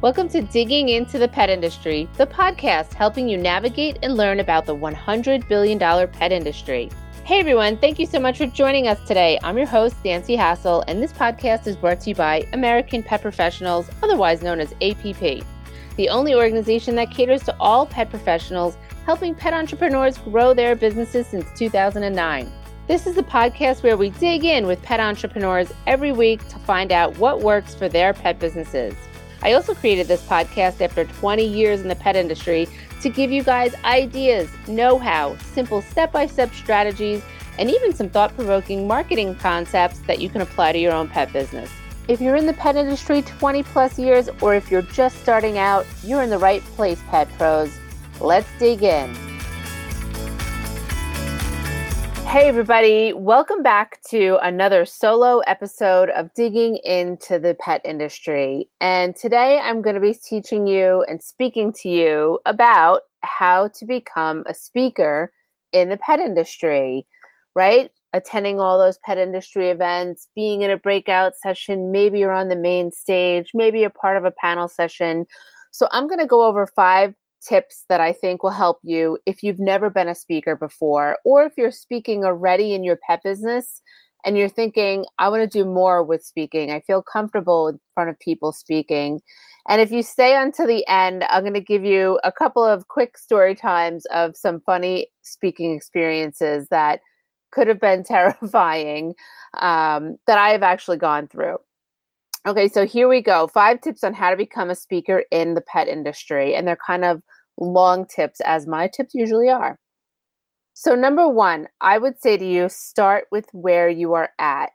Welcome to Digging into the Pet Industry, the podcast helping you navigate and learn about the $100 billion pet industry. Hey everyone, thank you so much for joining us today. I'm your host, Nancy Hassel, and this podcast is brought to you by American Pet Professionals, otherwise known as APP, the only organization that caters to all pet professionals, helping pet entrepreneurs grow their businesses since 2009. This is the podcast where we dig in with pet entrepreneurs every week to find out what works for their pet businesses. I also created this podcast after 20 years in the pet industry to give you guys ideas, know how, simple step by step strategies, and even some thought provoking marketing concepts that you can apply to your own pet business. If you're in the pet industry 20 plus years, or if you're just starting out, you're in the right place, Pet Pros. Let's dig in. Hey, everybody, welcome back to another solo episode of Digging into the Pet Industry. And today I'm going to be teaching you and speaking to you about how to become a speaker in the pet industry, right? Attending all those pet industry events, being in a breakout session, maybe you're on the main stage, maybe you're part of a panel session. So I'm going to go over five tips that I think will help you if you've never been a speaker before, or if you're speaking already in your pet business and you're thinking, I want to do more with speaking. I feel comfortable in front of people speaking. And if you stay until the end, I'm going to give you a couple of quick story times of some funny speaking experiences that could have been terrifying um, that I have actually gone through. Okay, so here we go. Five tips on how to become a speaker in the pet industry. And they're kind of long tips, as my tips usually are. So, number one, I would say to you start with where you are at.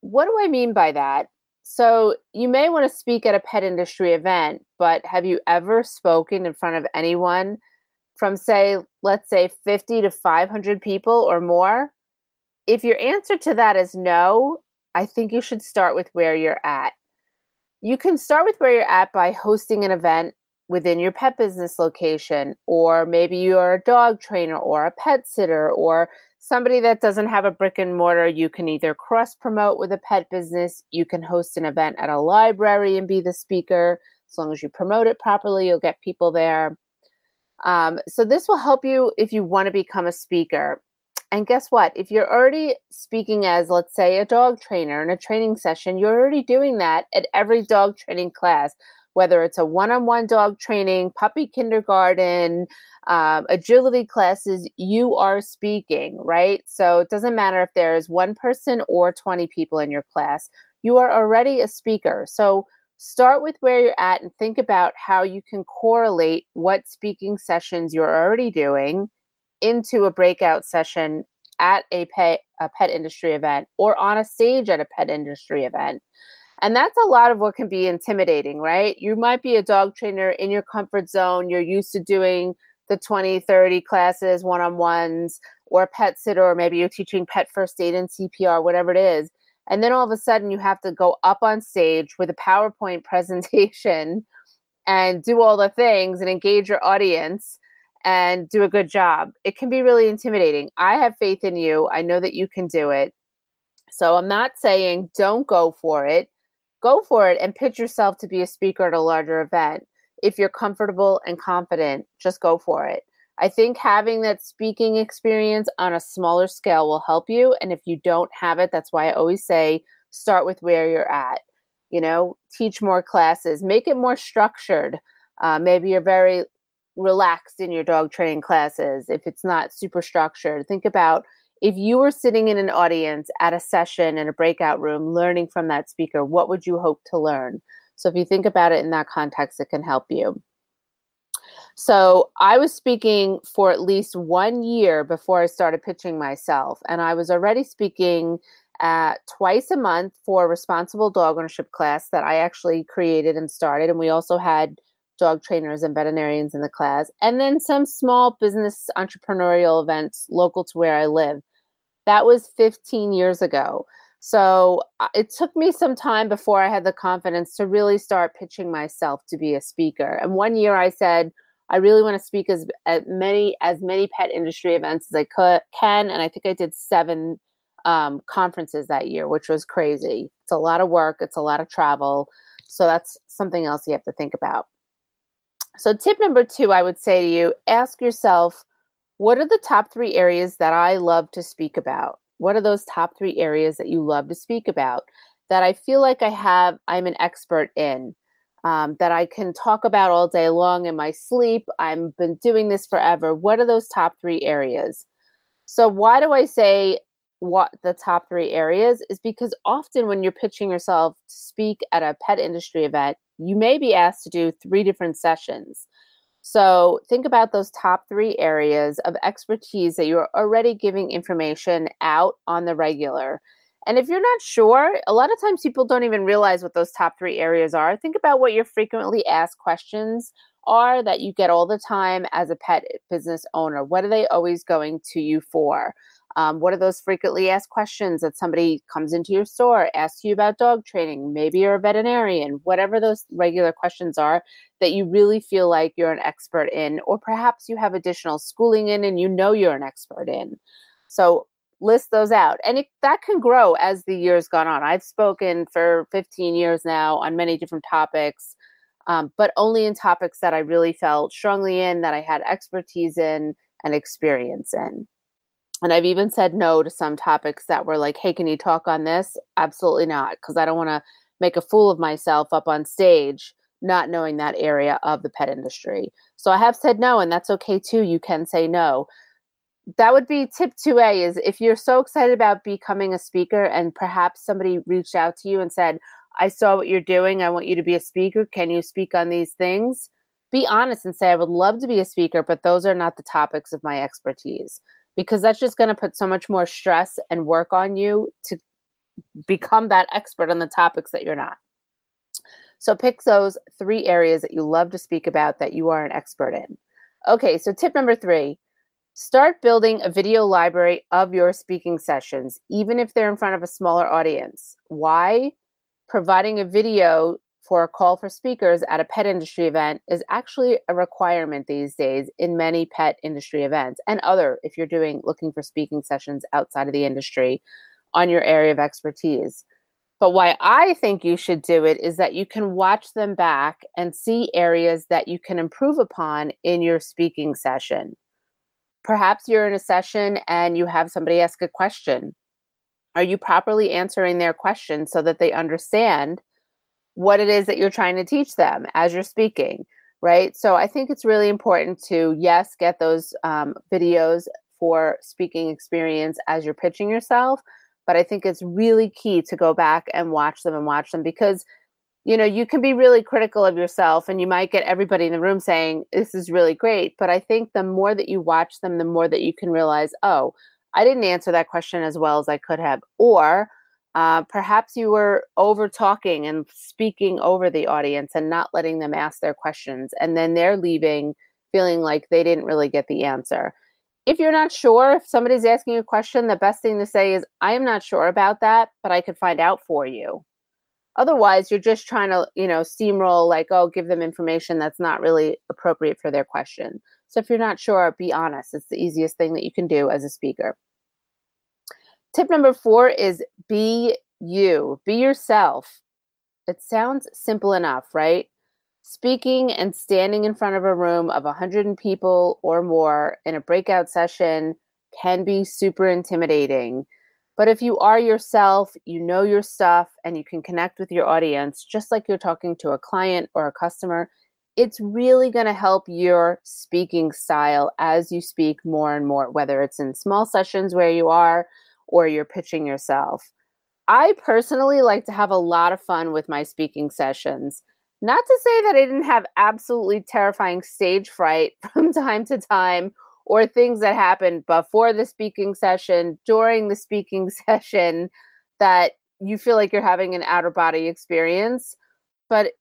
What do I mean by that? So, you may want to speak at a pet industry event, but have you ever spoken in front of anyone from, say, let's say 50 to 500 people or more? If your answer to that is no, I think you should start with where you're at. You can start with where you're at by hosting an event within your pet business location, or maybe you're a dog trainer or a pet sitter or somebody that doesn't have a brick and mortar. You can either cross promote with a pet business, you can host an event at a library and be the speaker. As long as you promote it properly, you'll get people there. Um, so, this will help you if you want to become a speaker. And guess what? If you're already speaking as, let's say, a dog trainer in a training session, you're already doing that at every dog training class, whether it's a one on one dog training, puppy kindergarten, um, agility classes, you are speaking, right? So it doesn't matter if there's one person or 20 people in your class, you are already a speaker. So start with where you're at and think about how you can correlate what speaking sessions you're already doing into a breakout session at a pet, a pet industry event or on a stage at a pet industry event. And that's a lot of what can be intimidating, right? You might be a dog trainer in your comfort zone. You're used to doing the 20, 30 classes, one on ones, or a pet sitter, or maybe you're teaching pet first aid and CPR, whatever it is. And then all of a sudden you have to go up on stage with a PowerPoint presentation and do all the things and engage your audience and do a good job. It can be really intimidating. I have faith in you. I know that you can do it. So I'm not saying don't go for it. Go for it and pitch yourself to be a speaker at a larger event. If you're comfortable and confident, just go for it. I think having that speaking experience on a smaller scale will help you. And if you don't have it, that's why I always say start with where you're at. You know, teach more classes, make it more structured. Uh, maybe you're very relaxed in your dog training classes, if it's not super structured, think about if you were sitting in an audience at a session in a breakout room learning from that speaker, what would you hope to learn? So if you think about it in that context, it can help you. So I was speaking for at least one year before I started pitching myself, and I was already speaking uh, twice a month for a responsible dog ownership class that I actually created and started. And we also had dog trainers and veterinarians in the class, and then some small business entrepreneurial events local to where I live. That was 15 years ago. So uh, it took me some time before I had the confidence to really start pitching myself to be a speaker. And one year I said, I really want to speak as at many as many pet industry events as I could can, and I think I did seven um, conferences that year, which was crazy. It's a lot of work. It's a lot of travel. So that's something else you have to think about. So, tip number two, I would say to you ask yourself, what are the top three areas that I love to speak about? What are those top three areas that you love to speak about that I feel like I have, I'm an expert in, um, that I can talk about all day long in my sleep? I've been doing this forever. What are those top three areas? So, why do I say what the top three areas is because often when you're pitching yourself to speak at a pet industry event, you may be asked to do three different sessions. So think about those top three areas of expertise that you're already giving information out on the regular. And if you're not sure, a lot of times people don't even realize what those top three areas are. Think about what your frequently asked questions are that you get all the time as a pet business owner. What are they always going to you for? Um, what are those frequently asked questions that somebody comes into your store, asks you about dog training? Maybe you're a veterinarian, whatever those regular questions are that you really feel like you're an expert in, or perhaps you have additional schooling in and you know you're an expert in. So list those out. And it, that can grow as the years gone on. I've spoken for 15 years now on many different topics. Um, but only in topics that I really felt strongly in, that I had expertise in and experience in. And I've even said no to some topics that were like, hey, can you talk on this? Absolutely not, because I don't want to make a fool of myself up on stage not knowing that area of the pet industry. So I have said no, and that's okay too. You can say no. That would be tip 2A is if you're so excited about becoming a speaker and perhaps somebody reached out to you and said, I saw what you're doing. I want you to be a speaker. Can you speak on these things? Be honest and say, I would love to be a speaker, but those are not the topics of my expertise because that's just going to put so much more stress and work on you to become that expert on the topics that you're not. So pick those three areas that you love to speak about that you are an expert in. Okay, so tip number three start building a video library of your speaking sessions, even if they're in front of a smaller audience. Why? Providing a video for a call for speakers at a pet industry event is actually a requirement these days in many pet industry events and other if you're doing looking for speaking sessions outside of the industry on your area of expertise. But why I think you should do it is that you can watch them back and see areas that you can improve upon in your speaking session. Perhaps you're in a session and you have somebody ask a question. Are you properly answering their question so that they understand what it is that you're trying to teach them as you're speaking, right? So I think it's really important to, yes, get those um, videos for speaking experience as you're pitching yourself. But I think it's really key to go back and watch them and watch them because you know you can be really critical of yourself and you might get everybody in the room saying this is really great but i think the more that you watch them the more that you can realize oh i didn't answer that question as well as i could have or uh, perhaps you were over talking and speaking over the audience and not letting them ask their questions. And then they're leaving feeling like they didn't really get the answer. If you're not sure, if somebody's asking a question, the best thing to say is, I am not sure about that, but I could find out for you. Otherwise, you're just trying to, you know, steamroll like, oh, give them information that's not really appropriate for their question. So if you're not sure, be honest. It's the easiest thing that you can do as a speaker. Tip number four is be you, be yourself. It sounds simple enough, right? Speaking and standing in front of a room of 100 people or more in a breakout session can be super intimidating. But if you are yourself, you know your stuff, and you can connect with your audience just like you're talking to a client or a customer, it's really going to help your speaking style as you speak more and more, whether it's in small sessions where you are or you're pitching yourself. I personally like to have a lot of fun with my speaking sessions. Not to say that I didn't have absolutely terrifying stage fright from time to time or things that happened before the speaking session, during the speaking session that you feel like you're having an outer body experience. But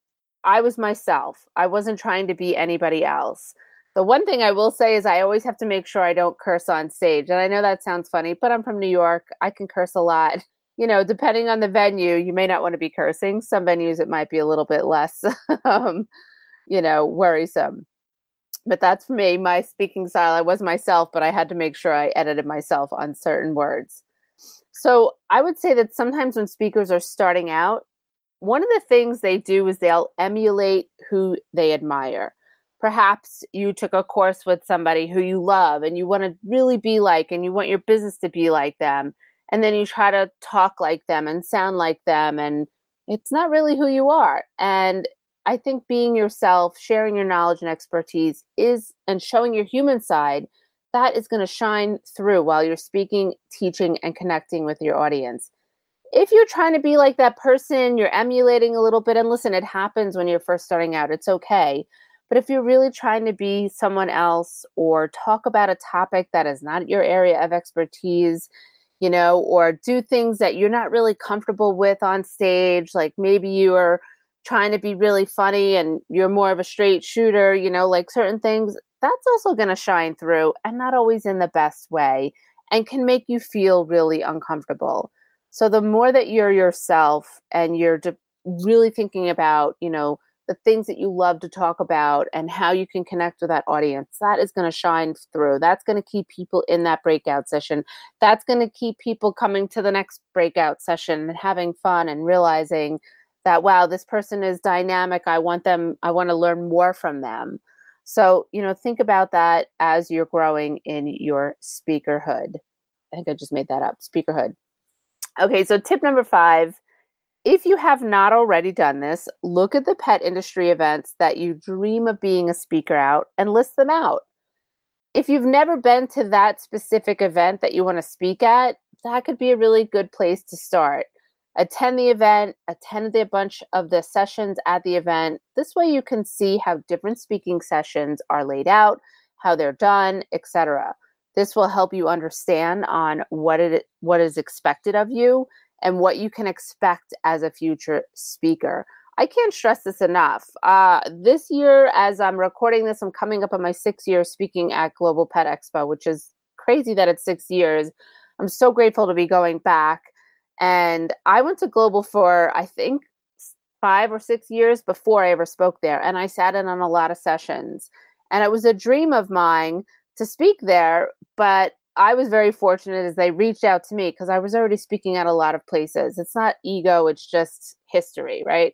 I was myself. I wasn't trying to be anybody else. The one thing I will say is I always have to make sure I don't curse on stage. And I know that sounds funny, but I'm from New York. I can curse a lot. You know, depending on the venue, you may not want to be cursing. Some venues it might be a little bit less um, you know, worrisome. But that's for me, my speaking style. I was myself, but I had to make sure I edited myself on certain words. So I would say that sometimes when speakers are starting out, one of the things they do is they'll emulate who they admire. Perhaps you took a course with somebody who you love and you want to really be like, and you want your business to be like them. And then you try to talk like them and sound like them. And it's not really who you are. And I think being yourself, sharing your knowledge and expertise is, and showing your human side, that is going to shine through while you're speaking, teaching, and connecting with your audience. If you're trying to be like that person, you're emulating a little bit, and listen, it happens when you're first starting out, it's okay. But if you're really trying to be someone else or talk about a topic that is not your area of expertise, you know, or do things that you're not really comfortable with on stage, like maybe you are trying to be really funny and you're more of a straight shooter, you know, like certain things, that's also going to shine through and not always in the best way and can make you feel really uncomfortable. So the more that you're yourself and you're really thinking about, you know, the things that you love to talk about and how you can connect with that audience, that is going to shine through. That's going to keep people in that breakout session. That's going to keep people coming to the next breakout session and having fun and realizing that wow this person is dynamic. I want them i want to learn more from them. So you know think about that as you're growing in your speakerhood. I think i just made that up. Speakerhood. Okay so tip number five if you have not already done this look at the pet industry events that you dream of being a speaker out and list them out if you've never been to that specific event that you want to speak at that could be a really good place to start attend the event, attend a bunch of the sessions at the event. This way you can see how different speaking sessions are laid out, how they're done, etc. This will help you understand on what it what is expected of you and what you can expect as a future speaker. I can't stress this enough. Uh, this year, as I'm recording this, I'm coming up on my six year speaking at Global Pet Expo, which is crazy that it's six years. I'm so grateful to be going back. And I went to Global for, I think, five or six years before I ever spoke there. And I sat in on a lot of sessions. And it was a dream of mine to speak there. But I was very fortunate as they reached out to me because I was already speaking at a lot of places. It's not ego, it's just history, right?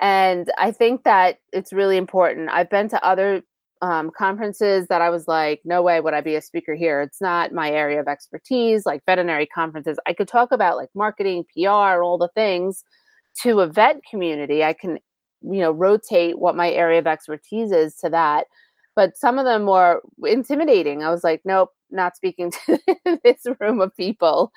And I think that it's really important. I've been to other um, conferences that I was like, no way would I be a speaker here. It's not my area of expertise, like veterinary conferences. I could talk about like marketing, PR, all the things to a vet community. I can, you know, rotate what my area of expertise is to that. But some of them were intimidating. I was like, nope, not speaking to this room of people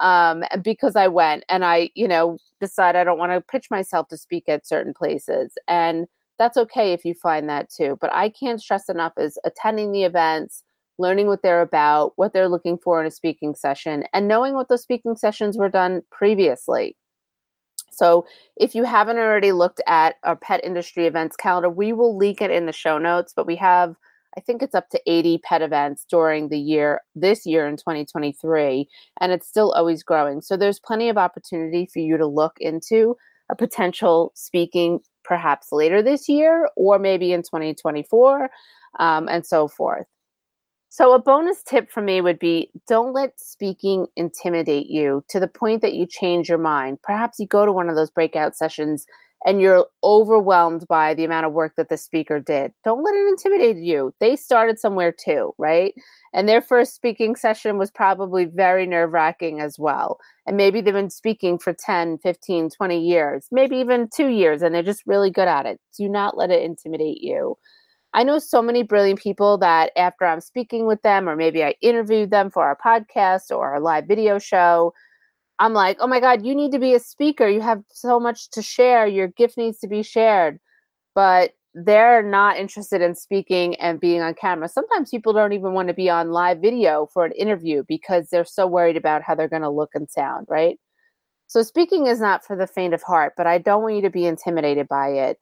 um, because I went and I, you know, decide I don't want to pitch myself to speak at certain places. And that's okay if you find that too. But I can't stress enough is attending the events, learning what they're about, what they're looking for in a speaking session, and knowing what those speaking sessions were done previously. So, if you haven't already looked at our pet industry events calendar, we will link it in the show notes. But we have, I think it's up to 80 pet events during the year, this year in 2023, and it's still always growing. So, there's plenty of opportunity for you to look into a potential speaking perhaps later this year or maybe in 2024 um, and so forth. So, a bonus tip for me would be don't let speaking intimidate you to the point that you change your mind. Perhaps you go to one of those breakout sessions and you're overwhelmed by the amount of work that the speaker did. Don't let it intimidate you. They started somewhere too, right? And their first speaking session was probably very nerve wracking as well. And maybe they've been speaking for 10, 15, 20 years, maybe even two years, and they're just really good at it. Do not let it intimidate you. I know so many brilliant people that after I'm speaking with them, or maybe I interviewed them for our podcast or our live video show, I'm like, oh my God, you need to be a speaker. You have so much to share. Your gift needs to be shared. But they're not interested in speaking and being on camera. Sometimes people don't even want to be on live video for an interview because they're so worried about how they're going to look and sound, right? So, speaking is not for the faint of heart, but I don't want you to be intimidated by it.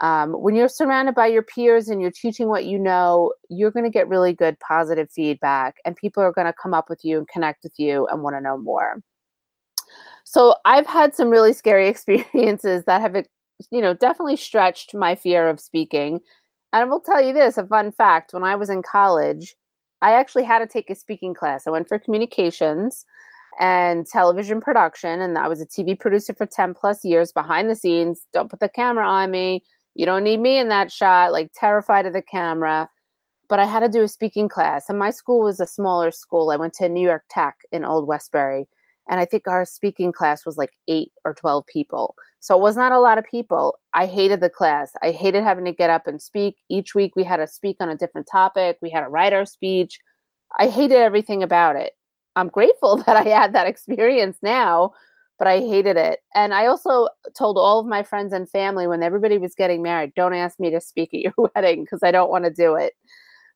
Um, when you're surrounded by your peers and you're teaching what you know, you're going to get really good positive feedback, and people are going to come up with you and connect with you and want to know more. So I've had some really scary experiences that have, you know, definitely stretched my fear of speaking. And I will tell you this a fun fact when I was in college, I actually had to take a speaking class. I went for communications and television production. And I was a TV producer for 10 plus years behind the scenes. Don't put the camera on me. You don't need me in that shot, like terrified of the camera. But I had to do a speaking class. And my school was a smaller school. I went to New York Tech in Old Westbury. And I think our speaking class was like eight or 12 people. So it was not a lot of people. I hated the class. I hated having to get up and speak. Each week we had to speak on a different topic. We had to write our speech. I hated everything about it. I'm grateful that I had that experience now, but I hated it. And I also told all of my friends and family when everybody was getting married, don't ask me to speak at your wedding because I don't want to do it.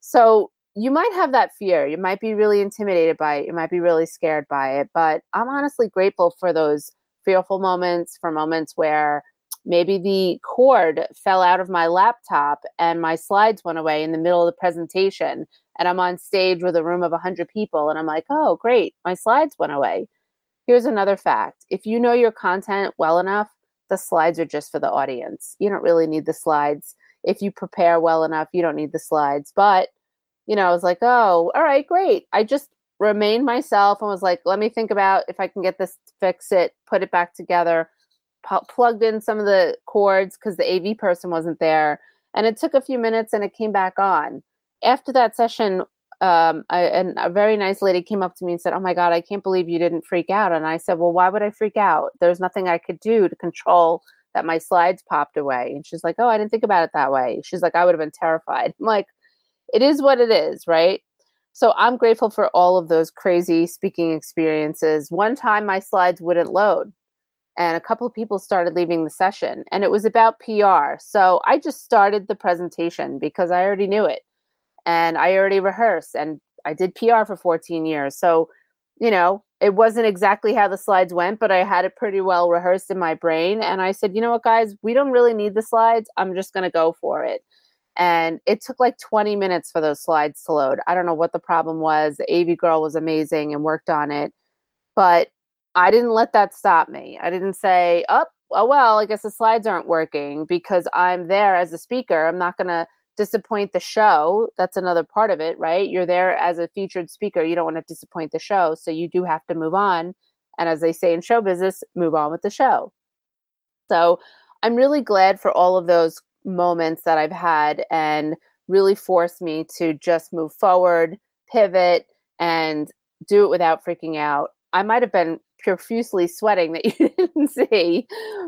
So you might have that fear. You might be really intimidated by it. You might be really scared by it. But I'm honestly grateful for those fearful moments, for moments where maybe the cord fell out of my laptop and my slides went away in the middle of the presentation. And I'm on stage with a room of 100 people. And I'm like, oh, great, my slides went away. Here's another fact if you know your content well enough, the slides are just for the audience. You don't really need the slides. If you prepare well enough, you don't need the slides. But you know, I was like, oh, all right, great. I just remained myself and was like, let me think about if I can get this, fix it, put it back together, pu- plugged in some of the cords because the AV person wasn't there. And it took a few minutes and it came back on. After that session, um, I, and a very nice lady came up to me and said, Oh my God, I can't believe you didn't freak out. And I said, Well, why would I freak out? There's nothing I could do to control that my slides popped away. And she's like, Oh, I didn't think about it that way. She's like, I would have been terrified. I'm like, it is what it is, right? So I'm grateful for all of those crazy speaking experiences. One time my slides wouldn't load and a couple of people started leaving the session and it was about PR. So I just started the presentation because I already knew it and I already rehearsed and I did PR for 14 years. So, you know, it wasn't exactly how the slides went, but I had it pretty well rehearsed in my brain. And I said, you know what, guys, we don't really need the slides. I'm just going to go for it and it took like 20 minutes for those slides to load. I don't know what the problem was. The AV girl was amazing and worked on it, but I didn't let that stop me. I didn't say, "Oh, oh well, I guess the slides aren't working because I'm there as a speaker. I'm not going to disappoint the show. That's another part of it, right? You're there as a featured speaker. You don't want to disappoint the show, so you do have to move on. And as they say in show business, move on with the show. So, I'm really glad for all of those moments that I've had and really forced me to just move forward, pivot, and do it without freaking out. I might have been profusely sweating that you didn't see,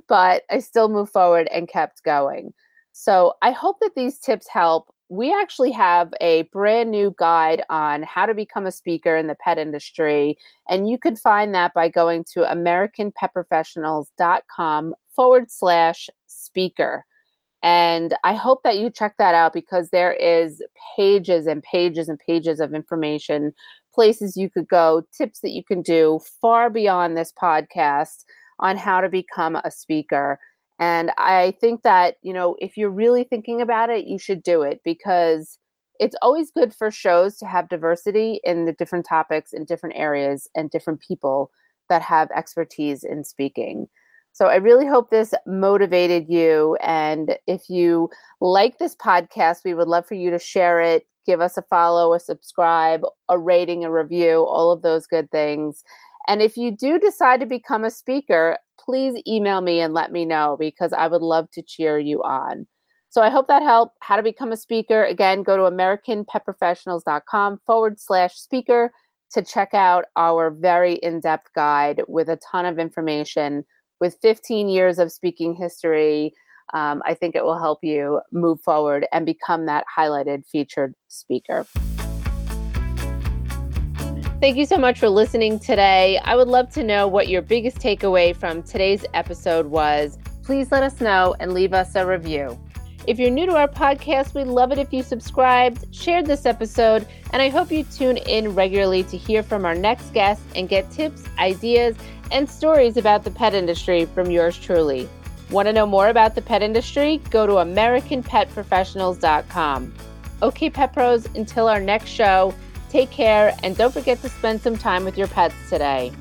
but I still moved forward and kept going. So I hope that these tips help. We actually have a brand new guide on how to become a speaker in the pet industry. And you can find that by going to AmericanPetProfessionals.com forward slash speaker. And I hope that you check that out because there is pages and pages and pages of information, places you could go, tips that you can do far beyond this podcast on how to become a speaker. And I think that, you know, if you're really thinking about it, you should do it because it's always good for shows to have diversity in the different topics in different areas and different people that have expertise in speaking. So I really hope this motivated you. And if you like this podcast, we would love for you to share it, give us a follow, a subscribe, a rating, a review, all of those good things. And if you do decide to become a speaker, please email me and let me know because I would love to cheer you on. So I hope that helped. How to become a speaker. Again, go to AmericanPetProfessionals.com forward slash speaker to check out our very in depth guide with a ton of information with 15 years of speaking history, um, I think it will help you move forward and become that highlighted featured speaker. Thank you so much for listening today. I would love to know what your biggest takeaway from today's episode was. Please let us know and leave us a review. If you're new to our podcast, we'd love it if you subscribed, shared this episode, and I hope you tune in regularly to hear from our next guest and get tips, ideas, and stories about the pet industry from yours truly. Want to know more about the pet industry? Go to AmericanPetProfessionals.com. Okay, Pet Pros, until our next show, take care and don't forget to spend some time with your pets today.